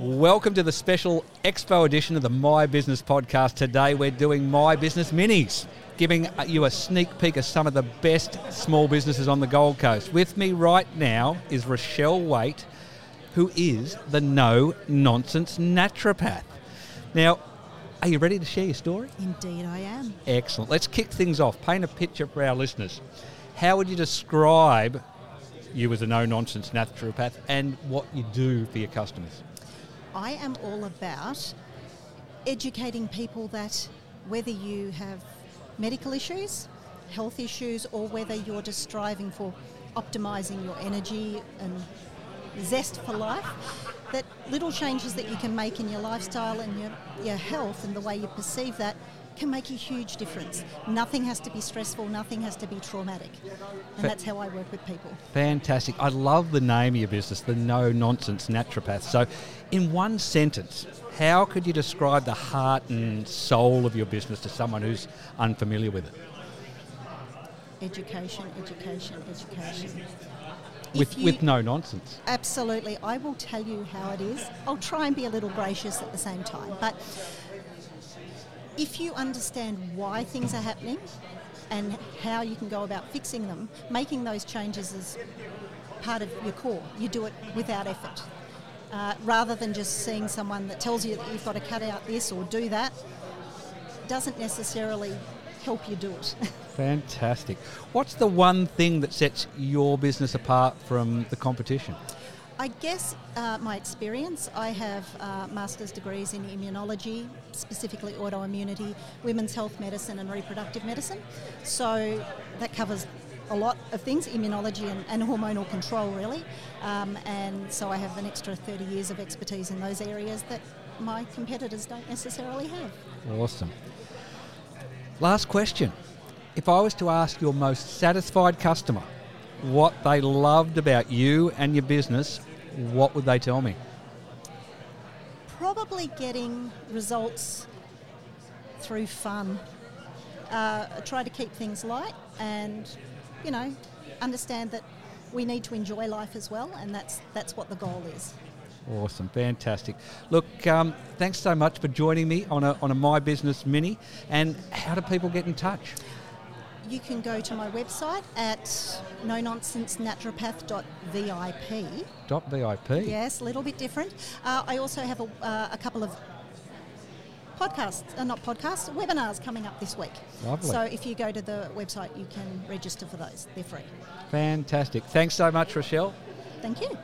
Welcome to the special Expo edition of the My Business podcast. Today we're doing My Business Minis, giving you a sneak peek of some of the best small businesses on the Gold Coast. With me right now is Rochelle Waite, who is the no nonsense naturopath. Now, are you ready to share your story? Indeed, I am. Excellent. Let's kick things off. Paint a picture for our listeners. How would you describe you as a no nonsense naturopath and what you do for your customers? I am all about educating people that whether you have medical issues, health issues, or whether you're just striving for optimizing your energy and zest for life, that little changes that you can make in your lifestyle and your, your health and the way you perceive that can make a huge difference. Nothing has to be stressful, nothing has to be traumatic. And that's how I work with people. Fantastic. I love the name of your business, the No Nonsense Naturopath. So, in one sentence, how could you describe the heart and soul of your business to someone who's unfamiliar with it? Education, education, education. With, you- with no nonsense. Absolutely. I will tell you how it is. I'll try and be a little gracious at the same time. But if you understand why things are happening and how you can go about fixing them, making those changes is part of your core. You do it without effort. Uh, rather than just seeing someone that tells you that you've got to cut out this or do that, doesn't necessarily help you do it. Fantastic. What's the one thing that sets your business apart from the competition? I guess uh, my experience, I have uh, master's degrees in immunology, specifically autoimmunity, women's health medicine, and reproductive medicine. So that covers a lot of things, immunology and, and hormonal control, really. Um, and so I have an extra 30 years of expertise in those areas that my competitors don't necessarily have. Awesome. Last question. If I was to ask your most satisfied customer what they loved about you and your business, what would they tell me? Probably getting results through fun. Uh, try to keep things light and, you know, understand that we need to enjoy life as well, and that's that's what the goal is. Awesome, fantastic. Look, um, thanks so much for joining me on a, on a My Business Mini. And how do people get in touch? You can go to my website at no nonsense naturopath.vip. Dot VIP. Yes, a little bit different. Uh, I also have a, uh, a couple of podcasts, uh, not podcasts, webinars coming up this week. Lovely. So if you go to the website, you can register for those. They're free. Fantastic. Thanks so much, Rochelle. Thank you.